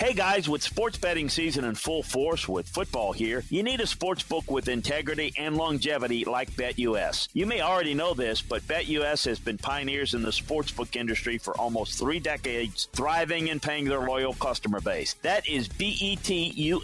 Hey guys, with sports betting season in full force with football here, you need a sports book with integrity and longevity like BetUS. You may already know this, but BetUS has been pioneers in the sportsbook industry for almost three decades, thriving and paying their loyal customer base. That is BETUS.com,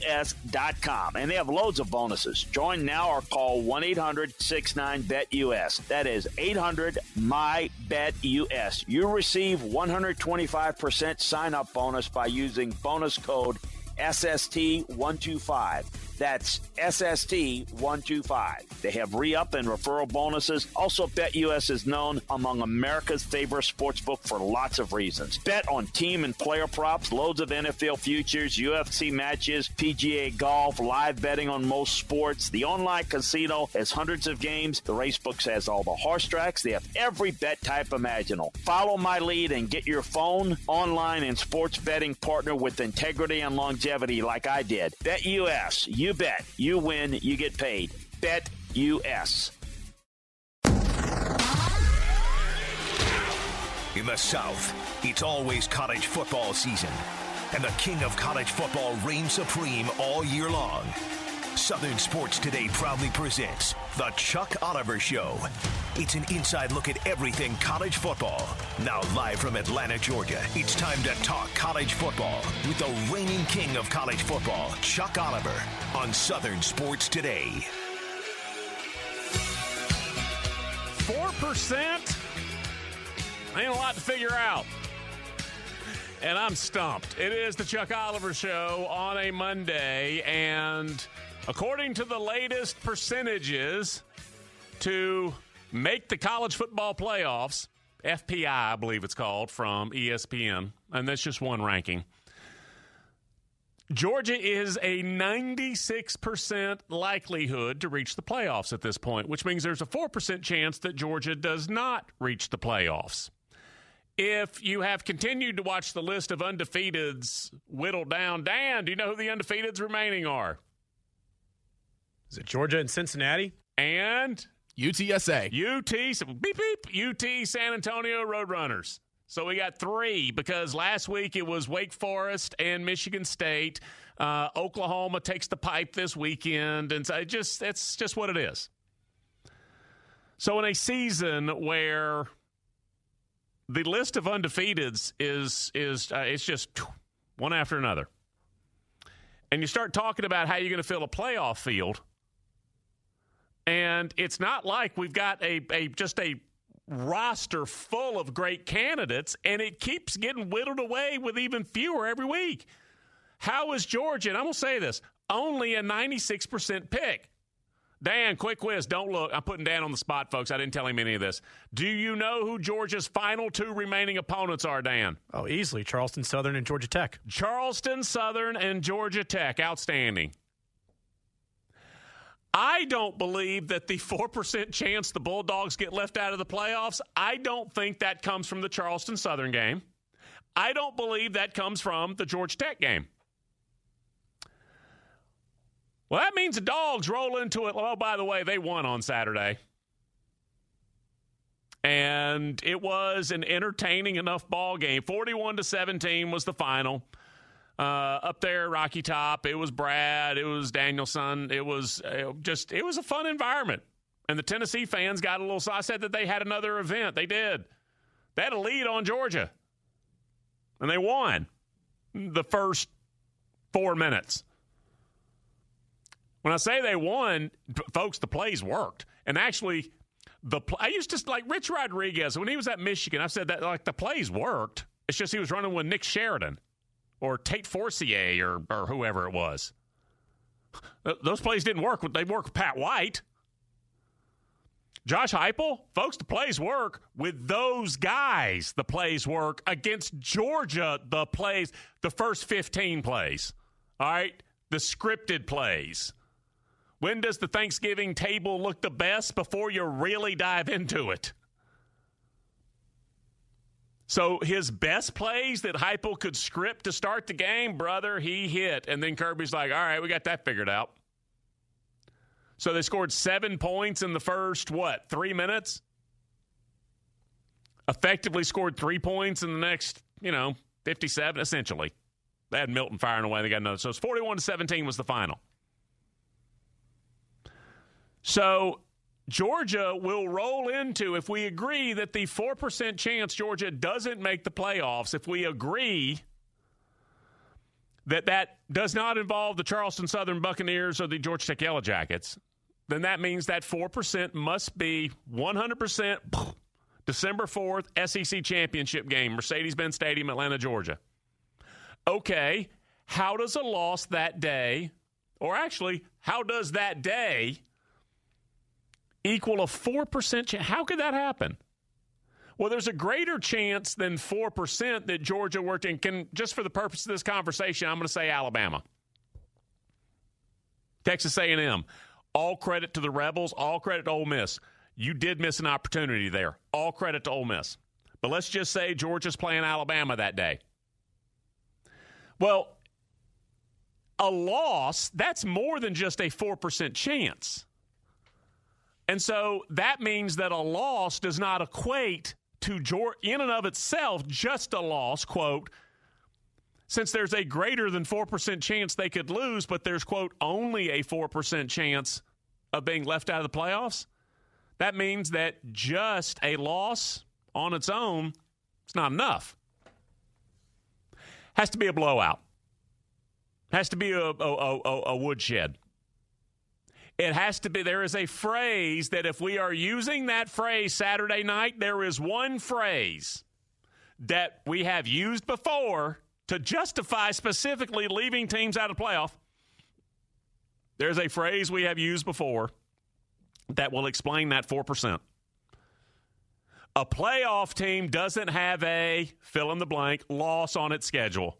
and they have loads of bonuses. Join now or call 1 800 69 BetUS. That is 800 My BetUS. You receive 125% sign up bonus by using bonus code SST125. That's SST125. They have re up and referral bonuses. Also, BetUS is known among America's favorite sportsbook for lots of reasons. Bet on team and player props, loads of NFL futures, UFC matches, PGA golf, live betting on most sports. The online casino has hundreds of games. The racebooks has all the horse tracks. They have every bet type imaginable. Follow my lead and get your phone, online, and sports betting partner with integrity and longevity like I did. BetUS. You bet. You win. You get paid. Bet US. In the South, it's always college football season, and the king of college football reigns supreme all year long. Southern Sports Today proudly presents The Chuck Oliver Show. It's an inside look at everything college football. Now, live from Atlanta, Georgia, it's time to talk college football with the reigning king of college football, Chuck Oliver, on Southern Sports Today. 4%? Ain't a lot to figure out. And I'm stumped. It is the Chuck Oliver Show on a Monday, and according to the latest percentages to make the college football playoffs, FPI, I believe it's called, from ESPN, and that's just one ranking. Georgia is a 96% likelihood to reach the playoffs at this point, which means there's a 4% chance that Georgia does not reach the playoffs. If you have continued to watch the list of undefeateds whittle down, Dan, do you know who the undefeateds remaining are? Is it Georgia and Cincinnati? And UTSA. UT, beep, beep, UT San Antonio Roadrunners. So we got three because last week it was Wake Forest and Michigan State. Uh, Oklahoma takes the pipe this weekend, and so it just it's just what it is. So in a season where the list of undefeateds is is uh, it's just one after another, and you start talking about how you're going to fill a playoff field, and it's not like we've got a, a just a roster full of great candidates, and it keeps getting whittled away with even fewer every week. How is Georgia? And I'm going to say this only a 96% pick. Dan, quick quiz. Don't look. I'm putting Dan on the spot, folks. I didn't tell him any of this. Do you know who Georgia's final two remaining opponents are, Dan? Oh, easily. Charleston Southern and Georgia Tech. Charleston Southern and Georgia Tech. Outstanding. I don't believe that the 4% chance the Bulldogs get left out of the playoffs, I don't think that comes from the Charleston Southern game. I don't believe that comes from the Georgia Tech game. Well, that means the dogs roll into it. Oh, by the way, they won on Saturday. And it was an entertaining enough ball game. 41 to 17 was the final. Uh, up there, Rocky Top. It was Brad. It was Danielson. It was uh, just. It was a fun environment. And the Tennessee fans got a little. So I said that they had another event. They did. They had a lead on Georgia, and they won the first four minutes. When I say they won, folks, the plays worked. And actually, the I used to like Rich Rodriguez when he was at Michigan. I said that like the plays worked. It's just he was running with Nick Sheridan or Tate Forcier or or whoever it was. Those plays didn't work. They worked with Pat White. Josh Heupel, folks, the plays work with those guys. The plays work against Georgia. The plays, the first 15 plays. All right, the scripted plays. When does the Thanksgiving table look the best? Before you really dive into it. So his best plays that Heupel could script to start the game, brother, he hit. And then Kirby's like, all right, we got that figured out. So they scored seven points in the first, what, three minutes? Effectively scored three points in the next, you know, 57, essentially. They had Milton firing away. They got another. So it's 41 to 17 was the final. So Georgia will roll into, if we agree that the 4% chance Georgia doesn't make the playoffs, if we agree that that does not involve the Charleston Southern Buccaneers or the Georgia Tech Yellow Jackets, then that means that 4% must be 100% December 4th SEC championship game, Mercedes Benz Stadium, Atlanta, Georgia. Okay, how does a loss that day, or actually, how does that day equal a 4% chance? How could that happen? Well, there's a greater chance than 4% that Georgia worked in. Can, just for the purpose of this conversation, I'm going to say Alabama. Texas A&M. All credit to the Rebels, all credit to Ole Miss. You did miss an opportunity there. All credit to Ole Miss. But let's just say Georgia's playing Alabama that day. Well, a loss, that's more than just a 4% chance. And so that means that a loss does not equate to in and of itself just a loss, quote, since there's a greater than 4% chance they could lose, but there's, quote, only a 4% chance of being left out of the playoffs. That means that just a loss on its own is not enough. Has to be a blowout. Has to be a, a, a, a woodshed. It has to be, there is a phrase that if we are using that phrase Saturday night, there is one phrase that we have used before to justify specifically leaving teams out of playoff. There's a phrase we have used before that will explain that 4%. A playoff team doesn't have a fill in the blank loss on its schedule.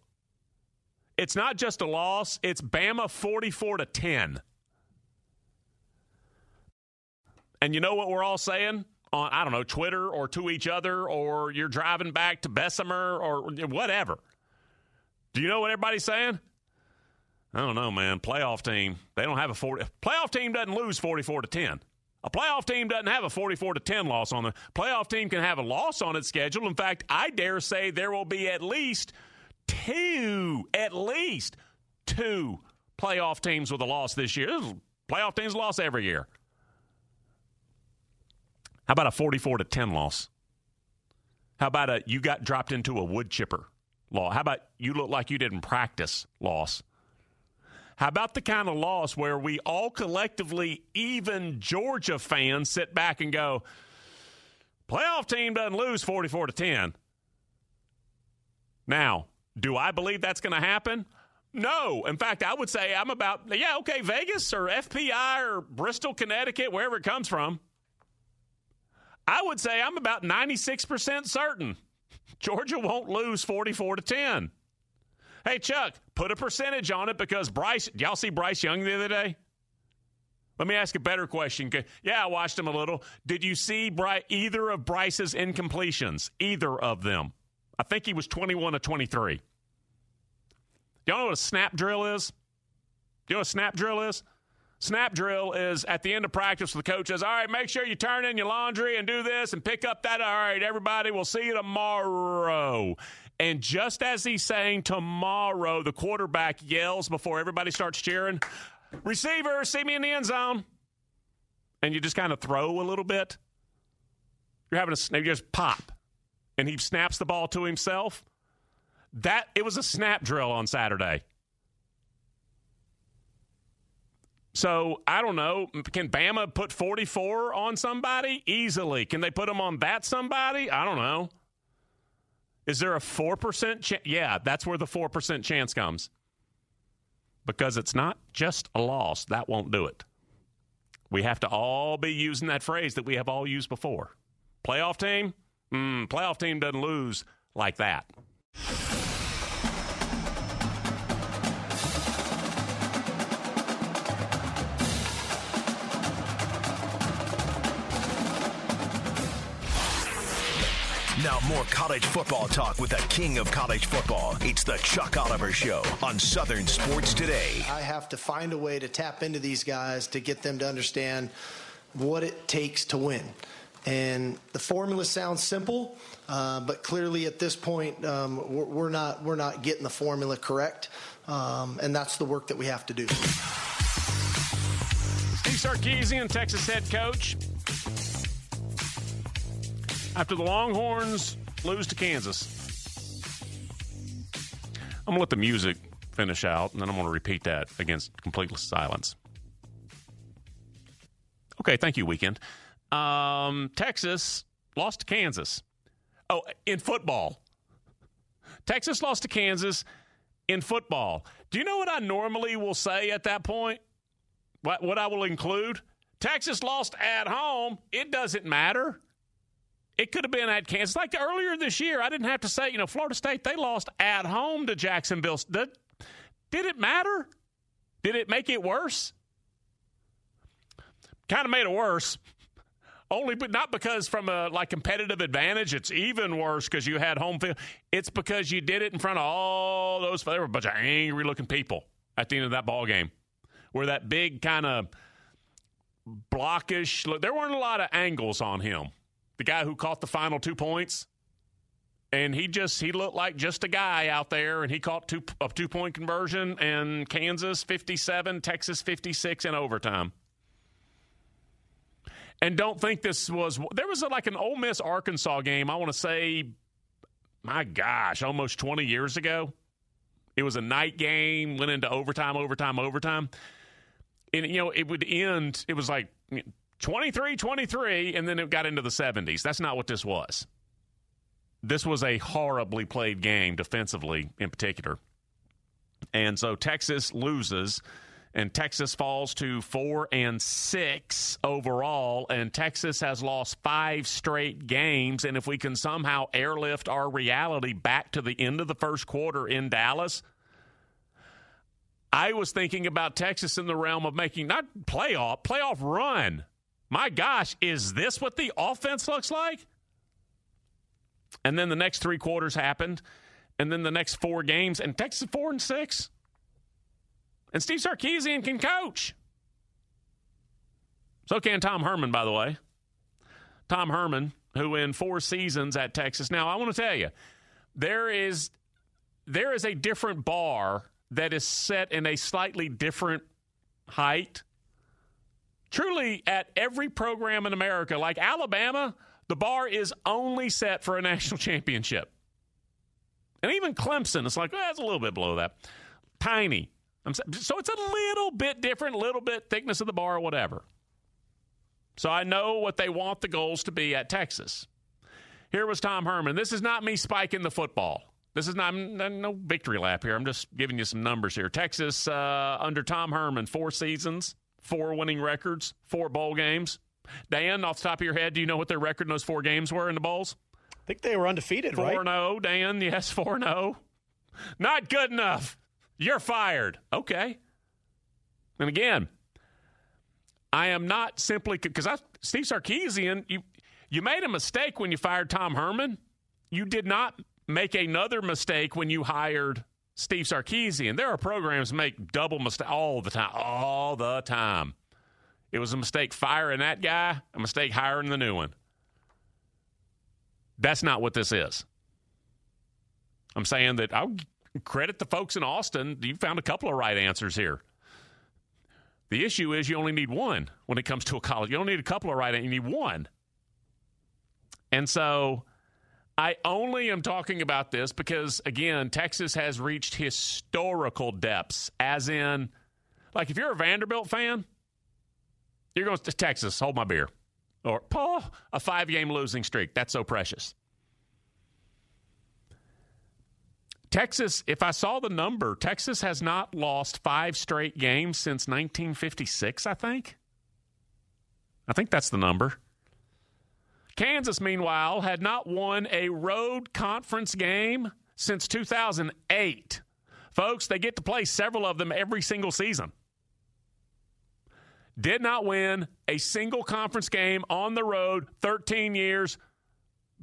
It's not just a loss, it's Bama 44 to 10. And you know what we're all saying on, I don't know, Twitter or to each other, or you're driving back to Bessemer or whatever. Do you know what everybody's saying? I don't know, man. Playoff team, they don't have a 40. Playoff team doesn't lose 44 to 10. A playoff team doesn't have a 44 to 10 loss on the playoff team can have a loss on its schedule. In fact, I dare say there will be at least two, at least two playoff teams with a loss this year. Playoff teams lost every year. How about a 44 to 10 loss? How about a you got dropped into a wood chipper law? How about you look like you didn't practice loss? How about the kind of loss where we all collectively, even Georgia fans, sit back and go, playoff team doesn't lose 44 to 10. Now, do I believe that's going to happen? No. In fact, I would say I'm about, yeah, okay, Vegas or FPI or Bristol, Connecticut, wherever it comes from. I would say I'm about 96% certain Georgia won't lose 44 to 10. Hey, Chuck, put a percentage on it because Bryce, y'all see Bryce Young the other day? Let me ask a better question. Yeah, I watched him a little. Did you see Bry- either of Bryce's incompletions? Either of them. I think he was 21 to 23. Y'all know what a snap drill is? Do you know what a snap drill is? Snap drill is at the end of practice, the coach says, All right, make sure you turn in your laundry and do this and pick up that. All right, everybody, we'll see you tomorrow. And just as he's saying tomorrow, the quarterback yells before everybody starts cheering, Receiver, see me in the end zone. and you just kind of throw a little bit. You're having a you just pop, and he snaps the ball to himself. That it was a snap drill on Saturday. So I don't know. Can Bama put 44 on somebody easily? Can they put them on that somebody? I don't know. Is there a 4% chance? Yeah, that's where the 4% chance comes. Because it's not just a loss. That won't do it. We have to all be using that phrase that we have all used before. Playoff team? Mm, playoff team doesn't lose like that. Now, more college football talk with the king of college football. It's the Chuck Oliver Show on Southern Sports Today. I have to find a way to tap into these guys to get them to understand what it takes to win. And the formula sounds simple, uh, but clearly at this point, um, we're, we're, not we're not getting the formula correct, um, and that's the work that we have to do. Steve Sarkisian, Texas head coach, after the Longhorns lose to Kansas. I'm going to let the music finish out, and then I'm going to repeat that against complete silence. Okay, thank you, weekend. Um, Texas lost to Kansas. Oh, in football. Texas lost to Kansas in football. Do you know what I normally will say at that point? What, what I will include? Texas lost at home. It doesn't matter. It could have been at Kansas. Like earlier this year, I didn't have to say, you know, Florida State, they lost at home to Jacksonville. Did, did it matter? Did it make it worse? Kind of made it worse. Only, but not because from a like competitive advantage, it's even worse because you had home field. It's because you did it in front of all those. There were a bunch of angry looking people at the end of that ball game, where that big kind of blockish. Look, there weren't a lot of angles on him the guy who caught the final two points. And he just he looked like just a guy out there, and he caught two a two point conversion, and Kansas fifty seven, Texas fifty six in overtime. And don't think this was there was a, like an Ole Miss Arkansas game. I want to say, my gosh, almost twenty years ago. It was a night game, went into overtime, overtime, overtime, and you know it would end. It was like 23 23, and then it got into the 70s. That's not what this was. This was a horribly played game defensively, in particular. And so Texas loses, and Texas falls to four and six overall. And Texas has lost five straight games. And if we can somehow airlift our reality back to the end of the first quarter in Dallas, I was thinking about Texas in the realm of making not playoff, playoff run my gosh, is this what the offense looks like? And then the next three quarters happened, and then the next four games, and Texas four and six. And Steve Sarkisian can coach. So can Tom Herman, by the way. Tom Herman, who in four seasons at Texas. Now, I want to tell you, there is there is a different bar that is set in a slightly different height truly at every program in America, like Alabama, the bar is only set for a national championship. And even Clemson, it's like, that's a little bit below that. Tiny. So it's a little bit different, a little bit thickness of the bar whatever. So I know what they want the goals to be at Texas. Here was Tom Herman. This is not me spiking the football. This is not no victory lap here. I'm just giving you some numbers here. Texas uh, under Tom Herman, four seasons, four winning records, four bowl games. Dan, off the top of your head, do you know what their record in those four games were in the bowls? I think they were undefeated, 4 right? 4 0, Dan. Yes, 4 0. Not good enough. You're fired. Okay. And again, I am not simply because Steve Sarkisian, you you made a mistake when you fired Tom Herman. You did not make another mistake when you hired Steve Sarkisian. There are programs make double mistake all the time, all the time. It was a mistake firing that guy, a mistake hiring the new one. That's not what this is. I'm saying that I'll credit the folks in Austin. You found a couple of right answers here. The issue is you only need one when it comes to a college. You don't need a couple of right, you need one. And so I only am talking about this because, again, Texas has reached historical depths, as in, like, if you're a Vanderbilt fan, you're going to Texas, hold my beer. Or, Paul, a five game losing streak. That's so precious. Texas, if I saw the number, Texas has not lost five straight games since 1956, I think. I think that's the number. Kansas, meanwhile, had not won a road conference game since 2008. Folks, they get to play several of them every single season. Did not win a single conference game on the road, 13 years,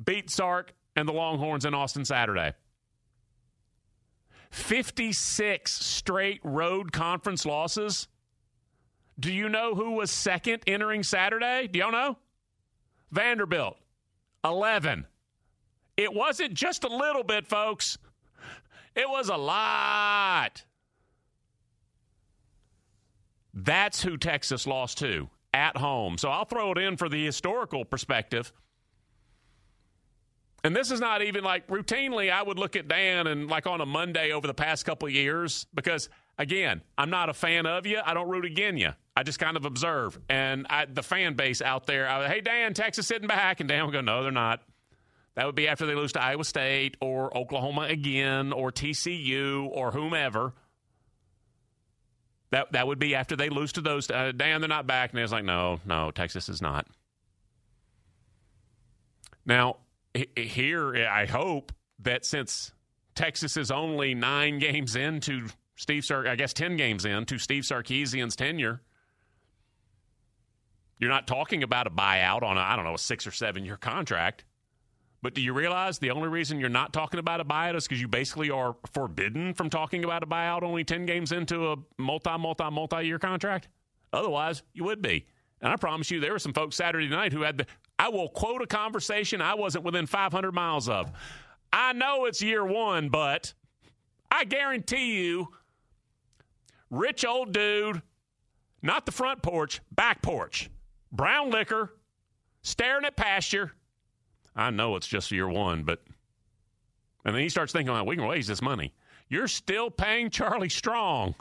beat Sark and the Longhorns in Austin Saturday. 56 straight road conference losses. Do you know who was second entering Saturday? Do y'all know? Vanderbilt, 11. It wasn't just a little bit, folks. It was a lot. That's who Texas lost to at home. So I'll throw it in for the historical perspective. And this is not even like routinely, I would look at Dan and like on a Monday over the past couple years because, again, I'm not a fan of you. I don't root against you. I just kind of observe. And I, the fan base out there, I, hey, Dan, Texas sitting back. And Dan would go, no, they're not. That would be after they lose to Iowa State or Oklahoma again or TCU or whomever. That that would be after they lose to those. Uh, Dan, they're not back. And it's like, no, no, Texas is not. Now, here, I hope that since Texas is only nine games into Steve Sark, I guess 10 games into Steve Sarkisian's tenure, you're not talking about a buyout on a, I don't know, a six or seven year contract. But do you realize the only reason you're not talking about a buyout is because you basically are forbidden from talking about a buyout only 10 games into a multi, multi, multi year contract? Otherwise, you would be. And I promise you, there were some folks Saturday night who had the, I will quote a conversation I wasn't within 500 miles of. I know it's year one, but I guarantee you, rich old dude, not the front porch, back porch brown liquor, staring at pasture. I know it's just year one, but. And then he starts thinking, well, we can raise this money. You're still paying Charlie Strong.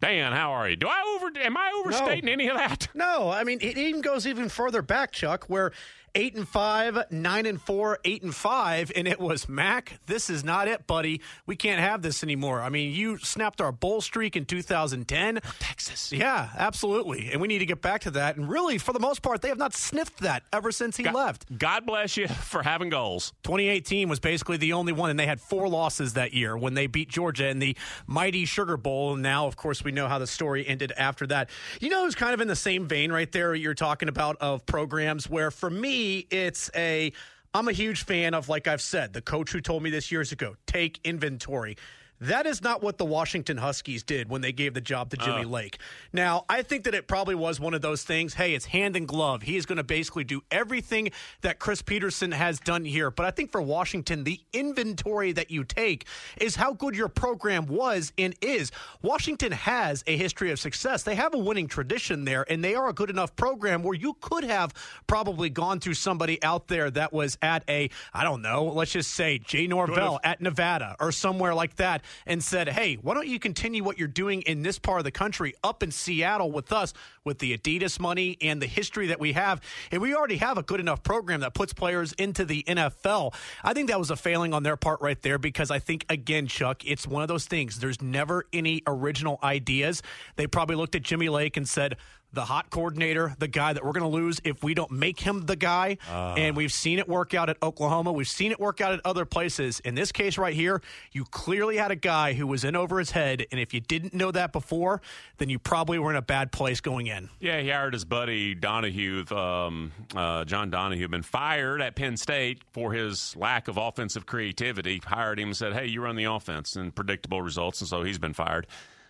Dan, how are you? Do I over? Am I overstating no. any of that? No, I mean it even goes even further back, Chuck, where eight and five, nine and four, eight and five, and it was Mack. This is not it, buddy. We can't have this anymore. I mean, you snapped our bowl streak in 2010. Texas. Yeah, absolutely, and we need to get back to that. And really, for the most part, they have not sniffed that ever since he God, left. God bless you for having goals. 2018 was basically the only one, and they had four losses that year when they beat Georgia in the mighty Sugar Bowl. And now, of course, we know how the story ended after that. You know, who's kind of in the same vein right there you're talking about of programs where, for me it's a I'm a huge fan of, like I've said, the coach who told me this years ago take inventory. That is not what the Washington Huskies did when they gave the job to Jimmy uh. Lake. Now, I think that it probably was one of those things. Hey, it's hand in glove. He is going to basically do everything that Chris Petersen has done here. But I think for Washington, the inventory that you take is how good your program was and is. Washington has a history of success. They have a winning tradition there, and they are a good enough program where you could have probably gone through somebody out there that was at a, I don't know, let's just say Jay Norvell at Nevada or somewhere like that and said, hey, why don't you continue what you're doing in this part of the country up in Seattle with us with the Adidas money and the history that we have? And we already have a good enough program that puts players into the NFL. I think that was a failing on their part right there because I think, again, Chuck, it's one of those things. There's never any original ideas. They probably looked at Jimmy Lake and said, the hot coordinator, the guy that we're going to lose if we don't make him the guy. Uh. And we've seen it work out at Oklahoma. We've seen it work out at other places. In this case right here, you clearly had a guy who was in over his head. And if you didn't know that before, then you probably were in a bad place going in. Yeah, he hired his buddy Donahue, um, uh, John Donahue, been fired at Penn State for his lack of offensive creativity. Hired him and said, hey, you run the offense and predictable results. And so he's been fired.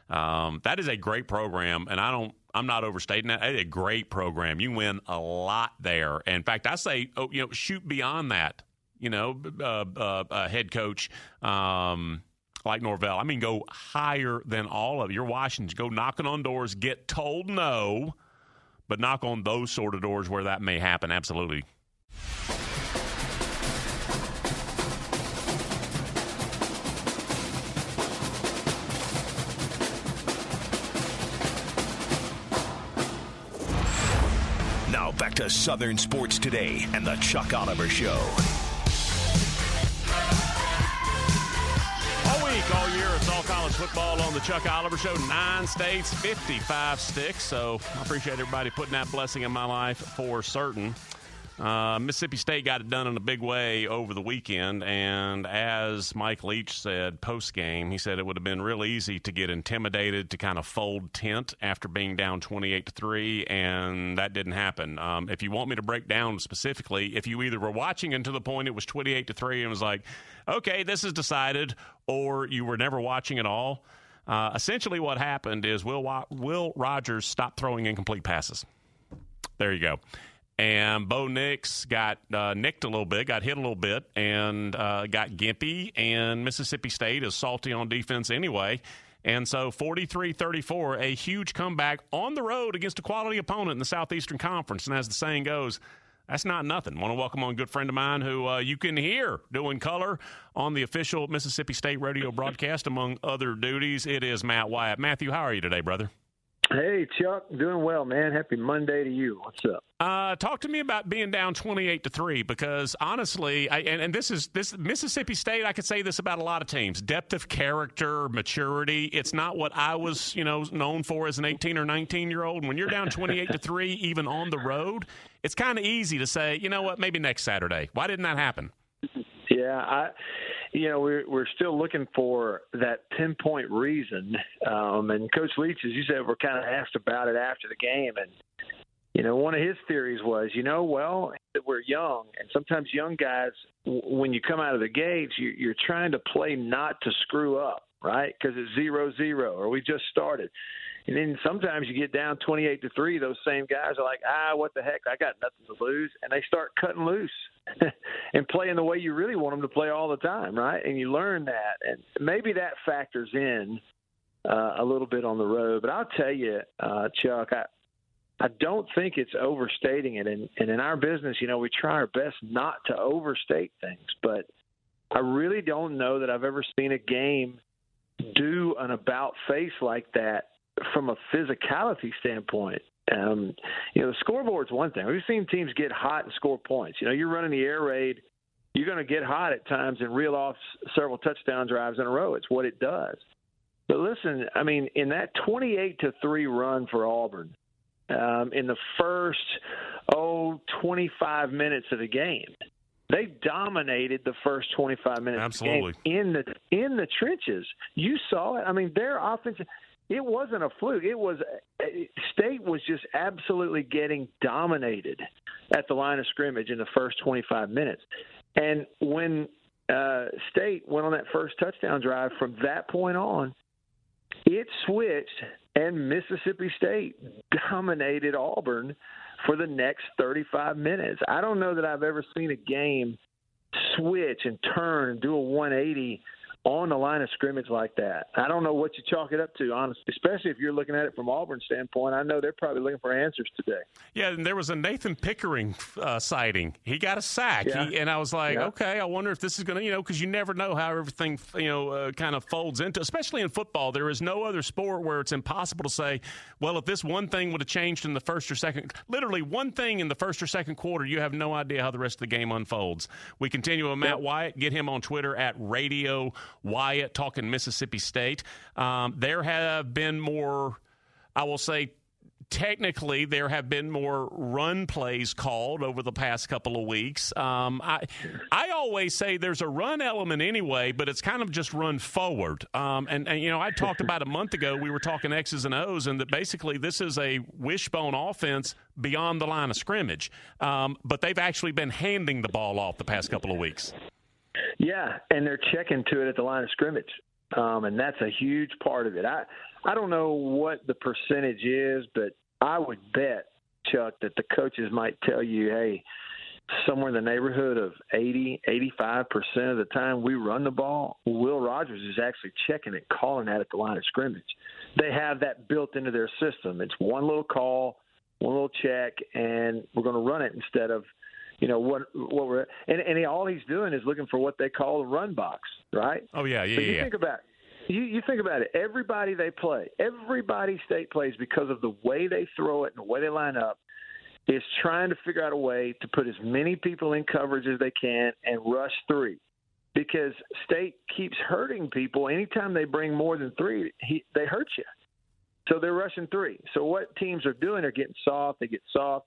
Um, that is a great program, and I don't I'm not overstating that. It's a great program. You win a lot there. In fact, I say, oh, you know, shoot beyond that. You know, uh, uh, uh, head coach um, like Norvell. I mean, go higher than all of your Washingtons. Go knocking on doors, get told no, but knock on those sort of doors where that may happen. Absolutely. Now back to Southern Sports Today and the Chuck Oliver Show. All week, all year, it's all college football on the Chuck Oliver Show. Nine states, 55 sticks. So I appreciate everybody putting that blessing in my life for certain. Uh, Mississippi State got it done in a big way over the weekend, and as Mike Leach said post game, he said it would have been real easy to get intimidated to kind of fold tent after being down twenty-eight to three, and that didn't happen. Um, if you want me to break down specifically, if you either were watching until the point it was twenty-eight to three and was like, okay, this is decided, or you were never watching at all. Uh, essentially, what happened is Will Will Rogers stopped throwing incomplete passes. There you go and Bo Nix got uh, nicked a little bit, got hit a little bit, and uh, got gimpy. And Mississippi State is salty on defense anyway. And so 43 34, a huge comeback on the road against a quality opponent in the Southeastern Conference. And as the saying goes, that's not nothing. Want to welcome on a good friend of mine who uh, you can hear doing color on the official Mississippi State radio broadcast, among other duties. It is Matt Wyatt. Matthew, how are you today, brother? Hey, Chuck, doing well, man. Happy Monday to you. What's up? Uh, talk to me about being down twenty-eight to three because honestly, I, and, and, this is this Mississippi State. I could say this about a lot of teams: depth of character, maturity. It's not what I was, you know, known for as an eighteen or nineteen-year-old. When you're down twenty-eight to three, even on the road, it's kind of easy to say, you know what, maybe next Saturday. Why didn't that happen? Yeah, I you know, we're we're still looking for that pinpoint reason. Um, and Coach Leach, as you said, we're kind of asked about it after the game, and you know, one of his theories was, you know, well, we're young, and sometimes young guys, when you come out of the gates, you, you're trying to play not to screw up, right? Because it's zero zero, or we just started. And then sometimes you get down 28 to 3, those same guys are like, ah, what the heck? I got nothing to lose. And they start cutting loose and playing the way you really want them to play all the time, right? And you learn that. And maybe that factors in uh, a little bit on the road. But I'll tell you, uh, Chuck, I, I don't think it's overstating it. And, and in our business, you know, we try our best not to overstate things. But I really don't know that I've ever seen a game do an about face like that from a physicality standpoint. Um, you know, the scoreboard's one thing. We've seen teams get hot and score points. You know, you're running the air raid, you're going to get hot at times and reel off several touchdown drives in a row. It's what it does. But listen, I mean, in that 28 to 3 run for Auburn, um, in the first, oh, 25 minutes of the game, they dominated the first 25 minutes Absolutely. in the in the trenches. You saw it. I mean, their offensive it wasn't a fluke. It was State was just absolutely getting dominated at the line of scrimmage in the first 25 minutes. And when uh, State went on that first touchdown drive from that point on, it switched and Mississippi State dominated Auburn for the next 35 minutes. I don't know that I've ever seen a game switch and turn and do a 180 on the line of scrimmage like that. I don't know what you chalk it up to, honestly, especially if you're looking at it from Auburn's standpoint. I know they're probably looking for answers today. Yeah, and there was a Nathan Pickering uh, sighting. He got a sack, yeah. he, and I was like, yeah. okay, I wonder if this is going to, you know, because you never know how everything, you know, uh, kind of folds into, especially in football. There is no other sport where it's impossible to say, well, if this one thing would have changed in the first or second, literally one thing in the first or second quarter, you have no idea how the rest of the game unfolds. We continue with Matt yep. Wyatt. Get him on Twitter at Radio Wyatt talking Mississippi State. Um, there have been more, I will say, technically there have been more run plays called over the past couple of weeks. Um, I I always say there's a run element anyway, but it's kind of just run forward. Um, and, and you know I talked about a month ago we were talking X's and O's, and that basically this is a wishbone offense beyond the line of scrimmage. Um, but they've actually been handing the ball off the past couple of weeks. Yeah, and they're checking to it at the line of scrimmage, um, and that's a huge part of it. I I don't know what the percentage is, but I would bet Chuck that the coaches might tell you, hey. somewhere in the neighborhood of 80, 85% of the time we run the ball, Will Rogers is actually checking it, calling that at the line of scrimmage. They have that built into their system. It's one little call, one little check, and we're going to run it instead of, you know, what what we're and, and he, all he's doing is looking for what they call a run box, right? Oh yeah, yeah, so you yeah. think about you, you think about it. Everybody they play, everybody state plays because of the way they throw it and the way they line up is trying to figure out a way to put as many people in coverage as they can and rush three. Because state keeps hurting people anytime they bring more than three, he, they hurt you. So they're rushing three. So what teams are doing are getting soft. They get soft.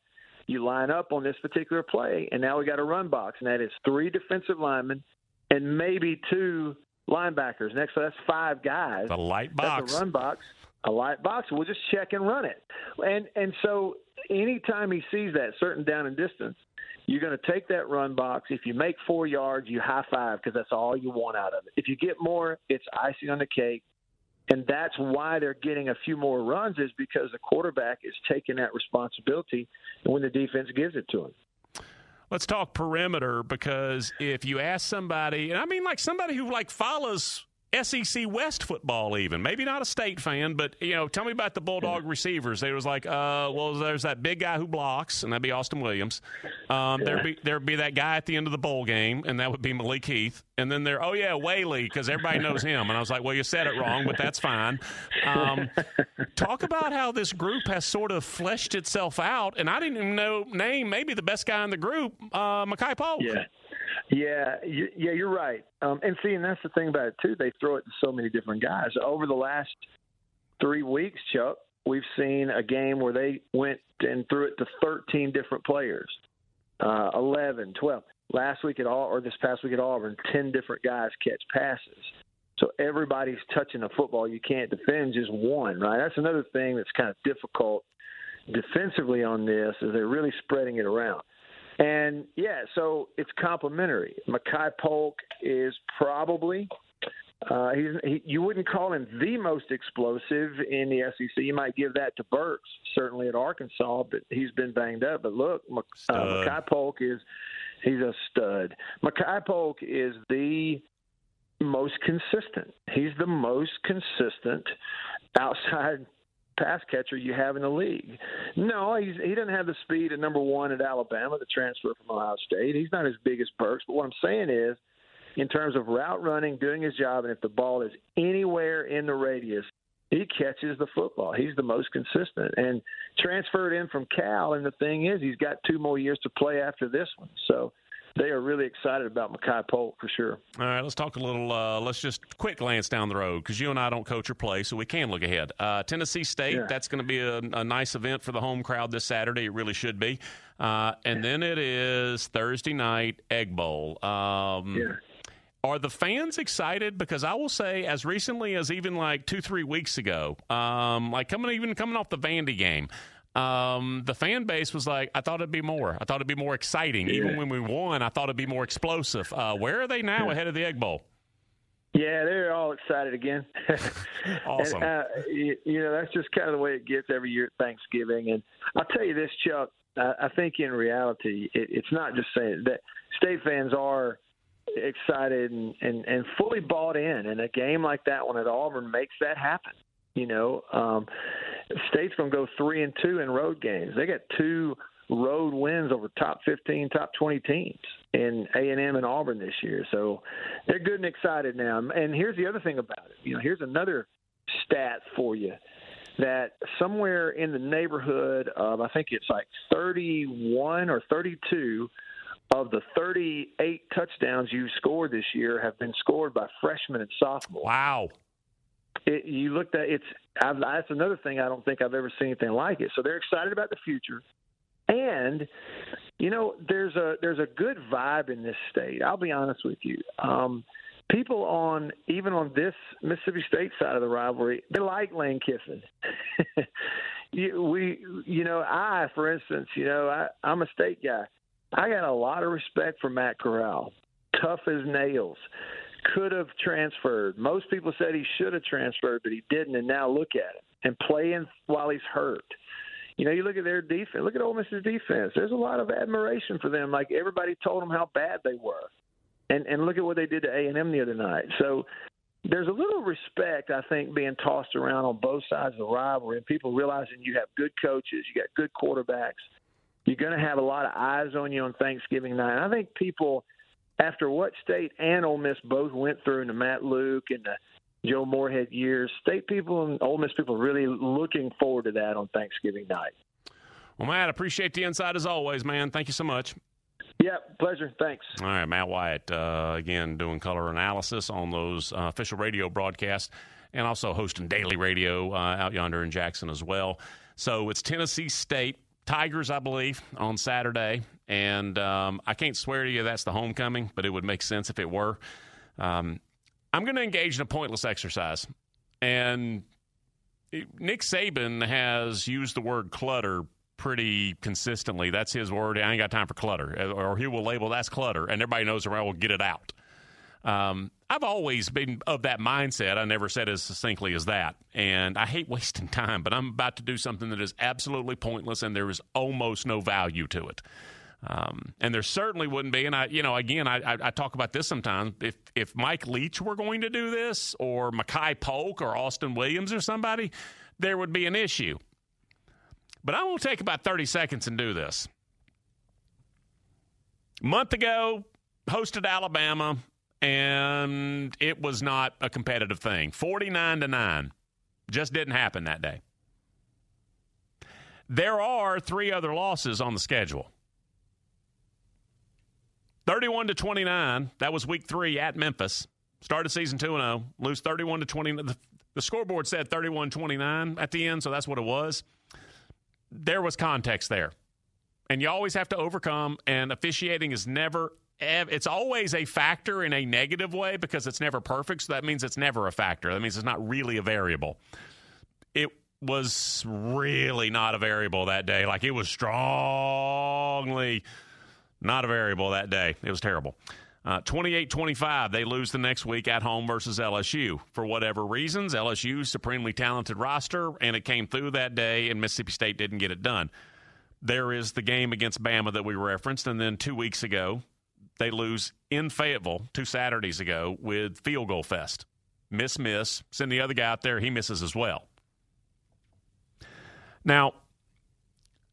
You line up on this particular play, and now we got a run box, and that is three defensive linemen and maybe two linebackers. Next, so that's five guys. The light box. That's a run box. A light box. We'll just check and run it. And and so anytime he sees that certain down and distance, you're going to take that run box. If you make four yards, you high five because that's all you want out of it. If you get more, it's icing on the cake. And that's why they're getting a few more runs is because the quarterback is taking that responsibility when the defense gives it to him. Let's talk perimeter because if you ask somebody, and I mean like somebody who like follows SEC West football, even maybe not a state fan, but you know, tell me about the Bulldog receivers. They was like, uh, well, there's that big guy who blocks, and that'd be Austin Williams. Um, there'd be there'd be that guy at the end of the bowl game, and that would be Malik Heath. And then there, oh yeah, Whaley, because everybody knows him. And I was like, well, you said it wrong, but that's fine. Um, talk about how this group has sort of fleshed itself out, and I didn't even know name maybe the best guy in the group, uh, Makai Polk. Yeah. Yeah, you, yeah, you're right. Um, and see, and that's the thing about it too. They throw it to so many different guys. Over the last three weeks, Chuck, we've seen a game where they went and threw it to 13 different players, uh, 11, 12. Last week at all, or this past week at Auburn, 10 different guys catch passes. So everybody's touching the football. You can't defend just one, right? That's another thing that's kind of difficult defensively on this is they're really spreading it around. And yeah, so it's complementary. Makai Polk is probably uh, he's he, you wouldn't call him the most explosive in the SEC. You might give that to Burks, certainly at Arkansas, but he's been banged up. But look, uh, Makai Polk is he's a stud. Makai Polk is the most consistent. He's the most consistent outside pass catcher you have in the league. No, he's, he doesn't have the speed at number one at Alabama, the transfer from Ohio State. He's not as big as Burks. But what I'm saying is, in terms of route running, doing his job, and if the ball is anywhere in the radius, he catches the football. He's the most consistent and transferred in from Cal. And the thing is, he's got two more years to play after this one. So they are really excited about Makai Polk for sure. All right, let's talk a little. Uh, let's just quick glance down the road because you and I don't coach or play, so we can look ahead. Uh, Tennessee State, yeah. that's going to be a, a, nice event for the home crowd this Saturday. It really should be. Uh, and then it is Thursday night Egg Bowl. Um, yeah. Are the fans excited? Because I will say, as recently as even like two, three weeks ago, um, like coming even coming off the Vandy game, um, the fan base was like, I thought it'd be more. I thought it'd be more exciting. Yeah. Even when we won, I thought it'd be more explosive. Uh, where are they now yeah. ahead of the Egg Bowl? Yeah, they're all excited again. awesome. and, uh, you, you, know, that's just kind of the way it gets every year at Thanksgiving. And I'll tell you this, Chuck. I, I think in reality, it, it's not just saying that state fans are excited and, and, and fully bought in. And a game like that one at Auburn makes that happen. You know, um, State's going to go three and two in road games. They got two road wins over top 15, top 20 teams in A&M and Auburn this year. So they're good and excited now. And here's the other thing about it. You know, here's another stat for you that somewhere in the neighborhood of I think it's like 31 or 32 of the 38 touchdowns you scored this year have been scored by freshmen and sophomores. Wow it, you looked at it's I've, that's another thing I don't think I've ever seen anything like it. So they're excited about the future, and you know there's a there's a good vibe in this state. I'll be honest with you. Um, people on even on this Mississippi State side of the rivalry, they like Lane Kiffin. you, we, you know, I, for instance, you know, I, I'm a state guy. I got a lot of respect for Matt Corral, tough as nails could have transferred. Most people said he should have transferred, but he didn't. And now look at him and playing while he's hurt. you know, you look at their defense. Look at Ole Miss's defense. There's a lot of admiration for them. Like everybody told them how bad they were, and and look at what they did to A and M the other night. So there's a little respect, I think, being tossed around on both sides of the rivalry, and people realizing you have good coaches, you got good quarterbacks. You're going to have a lot of eyes on you on Thanksgiving night. And I think people, after what State and Ole Miss both went through in the Matt Luke and the Joe Moorhead years. State people and Ole Miss people are really looking forward to that on Thanksgiving night. Well, Matt, appreciate the insight as always, man. Thank you so much. Yeah, pleasure. Thanks. All right, Matt Wyatt, uh, again, doing color analysis on those uh, official radio broadcasts and also hosting daily radio uh, out yonder in Jackson as well. So it's Tennessee State Tigers, I believe, on Saturday. And um, I can't swear to you that's the homecoming, but it would make sense if it were. Um, I'm going to engage in a pointless exercise. And Nick Saban has used the word clutter pretty consistently. That's his word. I ain't got time for clutter. Or he will label that's clutter, and everybody knows around will get it out. Um, I've always been of that mindset. I never said as succinctly as that. And I hate wasting time, but I'm about to do something that is absolutely pointless and there is almost no value to it. Um, and there certainly wouldn't be. And I, you know, again, I, I, I, talk about this sometimes. If if Mike Leach were going to do this, or Makai Polk, or Austin Williams, or somebody, there would be an issue. But I will take about thirty seconds and do this. Month ago, hosted Alabama, and it was not a competitive thing. Forty nine to nine, just didn't happen that day. There are three other losses on the schedule. 31 to 29. That was week three at Memphis. Started season 2 0. Lose 31 to 20. The, the scoreboard said 31 29 at the end, so that's what it was. There was context there. And you always have to overcome, and officiating is never, it's always a factor in a negative way because it's never perfect. So that means it's never a factor. That means it's not really a variable. It was really not a variable that day. Like it was strongly not a variable that day. It was terrible. Uh, 28 25, they lose the next week at home versus LSU. For whatever reasons, LSU, supremely talented roster, and it came through that day, and Mississippi State didn't get it done. There is the game against Bama that we referenced, and then two weeks ago, they lose in Fayetteville two Saturdays ago with Field Goal Fest. Miss, miss. Send the other guy out there, he misses as well. Now,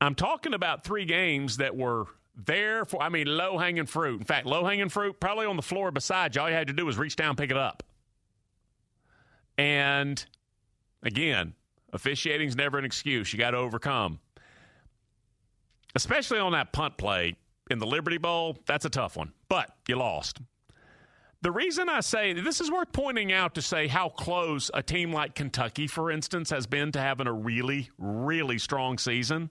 I'm talking about three games that were there for, I mean, low hanging fruit. In fact, low hanging fruit probably on the floor beside you. All you had to do was reach down, pick it up. And again, officiating is never an excuse. You got to overcome. Especially on that punt play in the Liberty Bowl, that's a tough one. But you lost. The reason I say this is worth pointing out to say how close a team like Kentucky, for instance, has been to having a really, really strong season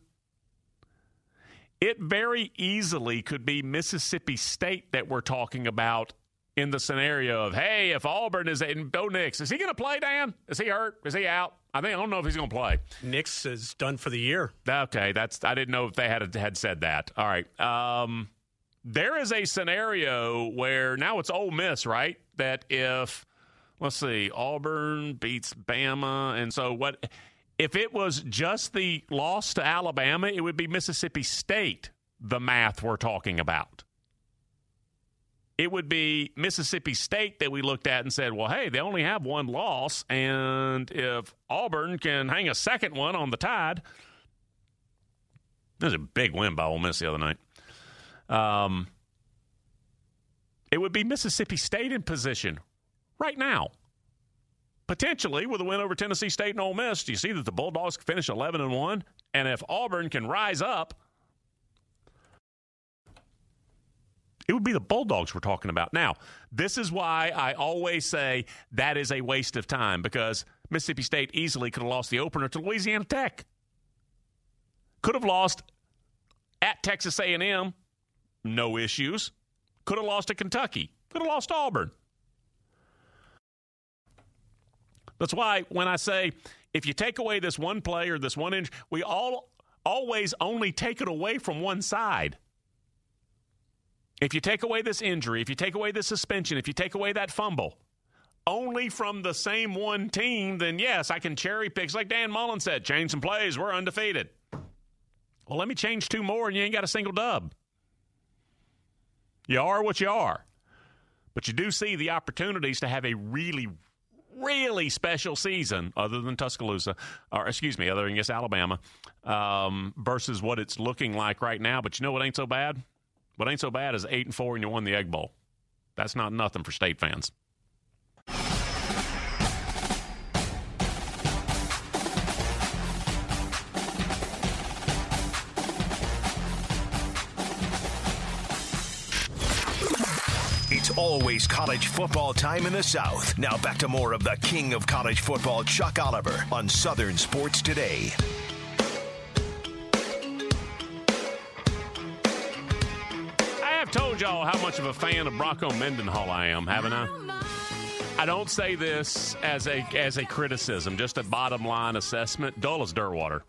it very easily could be Mississippi State that we're talking about in the scenario of, hey, if Auburn is in Bo Nix, is he going to play, Dan? Is he hurt? Is he out? I think I don't know if he's going to play. Nix is done for the year. Okay, that's I didn't know if they had had said that. All right. Um, there is a scenario where now it's Ole Miss, right? That if let's see, Auburn beats Bama, and so what? If it was just the loss to Alabama, it would be Mississippi State, the math we're talking about. It would be Mississippi State that we looked at and said, well, hey, they only have one loss. And if Auburn can hang a second one on the tide, there's a big win by Ole Miss the other night. Um, it would be Mississippi State in position right now potentially with a win over Tennessee State and Ole Miss, do you see that the Bulldogs finish 11 and 1? And if Auburn can rise up, it would be the Bulldogs we're talking about. Now, this is why I always say that is a waste of time because Mississippi State easily could have lost the opener to Louisiana Tech. Could have lost at Texas A&M, no issues. Could have lost to Kentucky. Could have lost Auburn. That's why when I say if you take away this one play or this one inch, we all always only take it away from one side. If you take away this injury, if you take away this suspension, if you take away that fumble, only from the same one team, then yes, I can cherry pick. Like Dan Mullen said, change some plays, we're undefeated. Well, let me change two more, and you ain't got a single dub. You are what you are. But you do see the opportunities to have a really, really special season, other than Tuscaloosa, or excuse me, other than against Alabama, um, versus what it's looking like right now. But you know what ain't so bad? What ain't so bad is eight and four, and you won the Egg Bowl. That's not nothing for state fans. Always college football time in the South. Now back to more of the king of college football, Chuck Oliver, on Southern Sports Today. I have told y'all how much of a fan of Bronco Mendenhall I am, haven't I? I don't say this as a as a criticism, just a bottom line assessment. Dull as dirt water.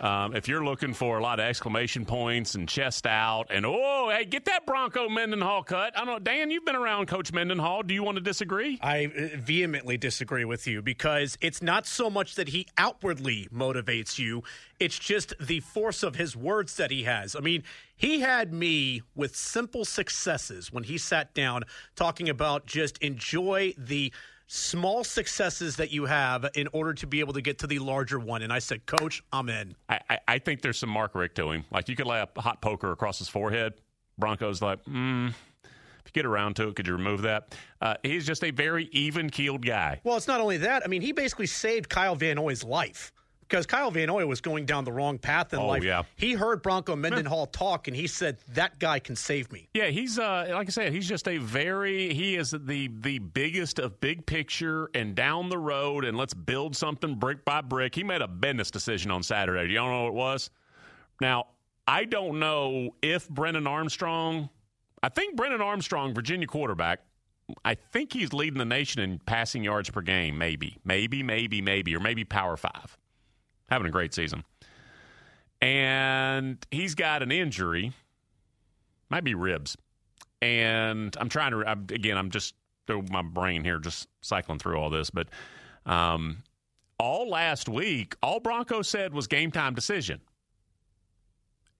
Um, if you're looking for a lot of exclamation points and chest out and oh, hey, get that Bronco Mendenhall cut. I don't know, Dan. You've been around Coach Mendenhall. Do you want to disagree? I uh, vehemently disagree with you because it's not so much that he outwardly motivates you; it's just the force of his words that he has. I mean, he had me with simple successes when he sat down talking about just enjoy the small successes that you have in order to be able to get to the larger one. And I said, Coach, I'm in. I, I, I think there's some Mark Richt to him. Like you could lay a hot poker across his forehead. Bronco's like, hmm. If you get around to it, could you remove that? Uh, he's just a very even keeled guy. Well, it's not only that. I mean, he basically saved Kyle Van Noy's life because Kyle Van Noy was going down the wrong path in Oh, life. yeah. He heard Bronco Mendenhall talk, and he said, that guy can save me. Yeah, he's uh, like I said, he's just a very he is the the biggest of big picture and down the road and let's build something brick by brick. He made a business decision on Saturday. Do y'all know what it was? Now I don't know if Brennan Armstrong. I think Brennan Armstrong, Virginia quarterback. I think he's leading the nation in passing yards per game. Maybe, maybe, maybe, maybe, or maybe Power Five. Having a great season, and he's got an injury might be ribs. And I'm trying to I'm, again. I'm just through my brain here, just cycling through all this. But um, all last week, all Bronco said was game time decision.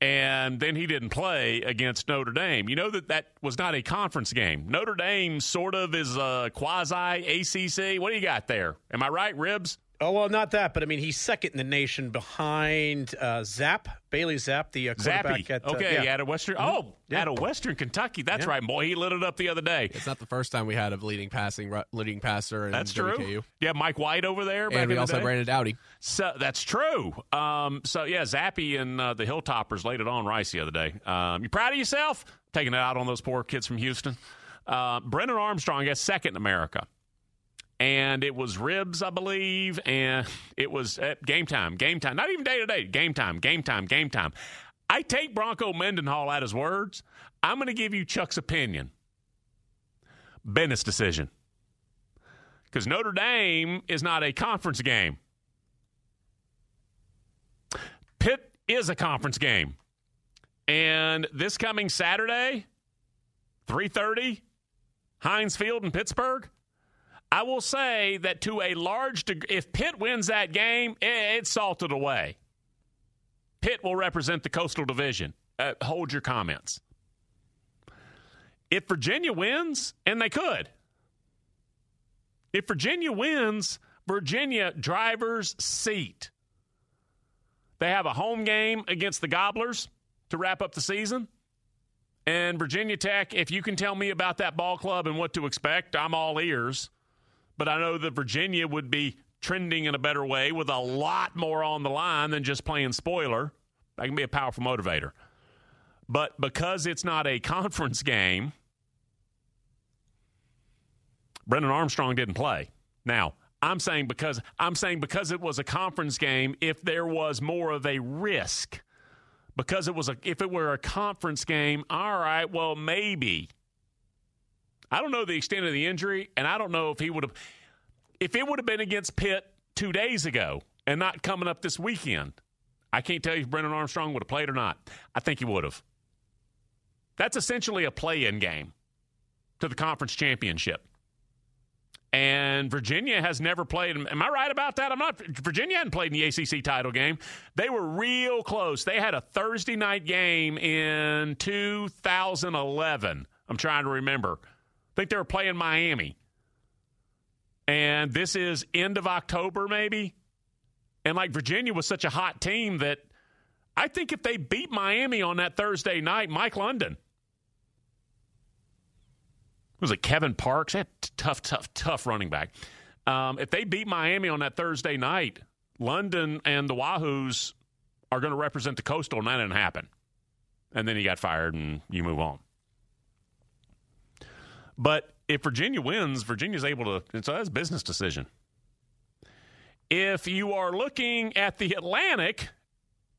And then he didn't play against Notre Dame. You know that that was not a conference game. Notre Dame sort of is a quasi ACC. What do you got there? Am I right, Ribs? Oh well, not that, but I mean, he's second in the nation behind uh, Zappe, Bailey Zappe, the uh, quarterback Zappe. at uh, okay, yeah. out of Western. Mhm. Oh, Yeah. out of Western Kentucky. That's Yeah. right, boy. He lit it up the other day. It's not the first time we had a leading passing leading passer in That's WKU. true. Yeah, Mike White over there. back And we in the also day. Brandon Doughty. So that's true. Um, so yeah, Zappe and uh, the Hilltoppers laid it on Rice the other day. Um, you proud of yourself taking it out on those poor kids from Houston? Uh, Brennan Armstrong got second in America, and it was ribs, I believe, and it was at game time, game time, not even day to day, game time, game time, game time. I take Bronco Mendenhall at his words. I'm going to give you Chuck's opinion. Bennett's decision. Because Notre Dame is not a conference game. Pitt is a conference game. And this coming Saturday, 3:30, Heinz Field in Pittsburgh, I will say that to a large degree, if Pitt wins that game, it's salted away. Pitt will represent the Coastal Division. Uh, hold your comments. If Virginia wins, and they could, if Virginia wins, Virginia driver's seat. They have a home game against the Gobblers to wrap up the season. And Virginia Tech, if you can tell me about that ball club and what to expect, I'm all ears. But I know that Virginia would be trending in a better way with a lot more on the line than just playing spoiler. That can be a powerful motivator. But because it's not a conference game, Brennan Armstrong didn't play. Now, I'm saying because I'm saying because it was a conference game, if there was more of a risk, because it was a if it were a conference game, all right, well maybe. I don't know the extent of the injury, and I don't know if he would have if it would have been against Pitt two days ago and not coming up this weekend. I can't tell you if Brennan Armstrong would have played or not. I think he would have. That's essentially a play-in game to the conference championship. And Virginia has never played. Am I right about that? I'm not. Virginia hadn't played in the ACC title game. They were real close. They had a Thursday night game in 2011. I'm trying to remember. Think they were playing Miami. And this is end of October, maybe. And like Virginia was such a hot team that I think if they beat Miami on that Thursday night, Mike London was it Kevin Parks? That tough, tough, tough running back. Um, if they beat Miami on that Thursday night, London and the Wahoos are going to represent the Coastal, and that didn't happen. And then he got fired, and you move on. But if Virginia wins, Virginia's able to. So that's a business decision. If you are looking at the Atlantic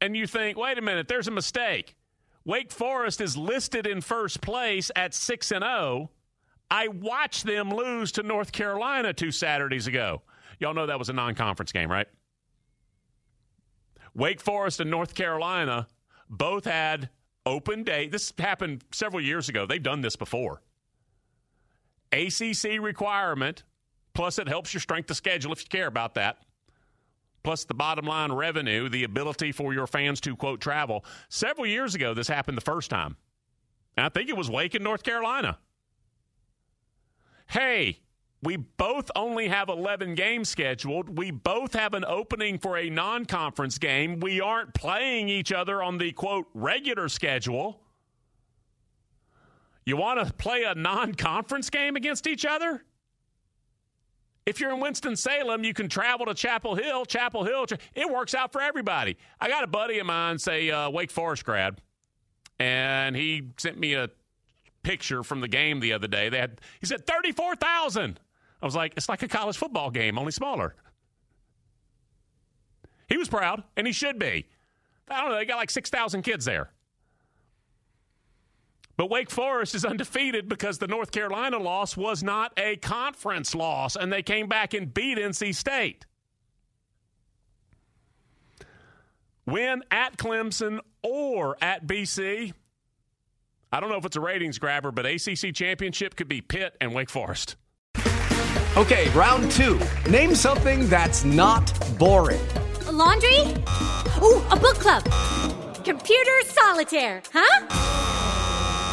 and you think, wait a minute, there's a mistake. Wake Forest is listed in first place at 6 and 0 I watched them lose to North Carolina two Saturdays ago. Y'all know that was a non conference game, right? Wake Forest and North Carolina both had open day. This happened several years ago. They've done this before. ACC requirement, plus it helps your strength of schedule if you care about that. Plus the bottom line revenue, the ability for your fans to quote travel. Several years ago, this happened the first time. And I think it was Wake in North Carolina hey, we both only have 11 games scheduled. We both have an opening for a non conference game. We aren't playing each other on the quote regular schedule. You want to play a non conference game against each other? If you're in Winston-Salem, you can travel to Chapel Hill. Chapel Hill, it works out for everybody. I got a buddy of mine, say uh, Wake Forest grad, and he sent me a picture from the game the other day. They had he said thirty four thousand. I was like, it's like a college football game, only smaller. He was proud, and he should be. I don't know. They got like six thousand kids there. But Wake Forest is undefeated because the North Carolina loss was not a conference loss, and they came back and beat NC State. Win at Clemson or at BC, I don't know if it's a ratings grabber, but ACC championship could be Pitt and Wake Forest. Okay, round two. Name something that's not boring. A laundry? Ooh, a book club. Computer solitaire, huh?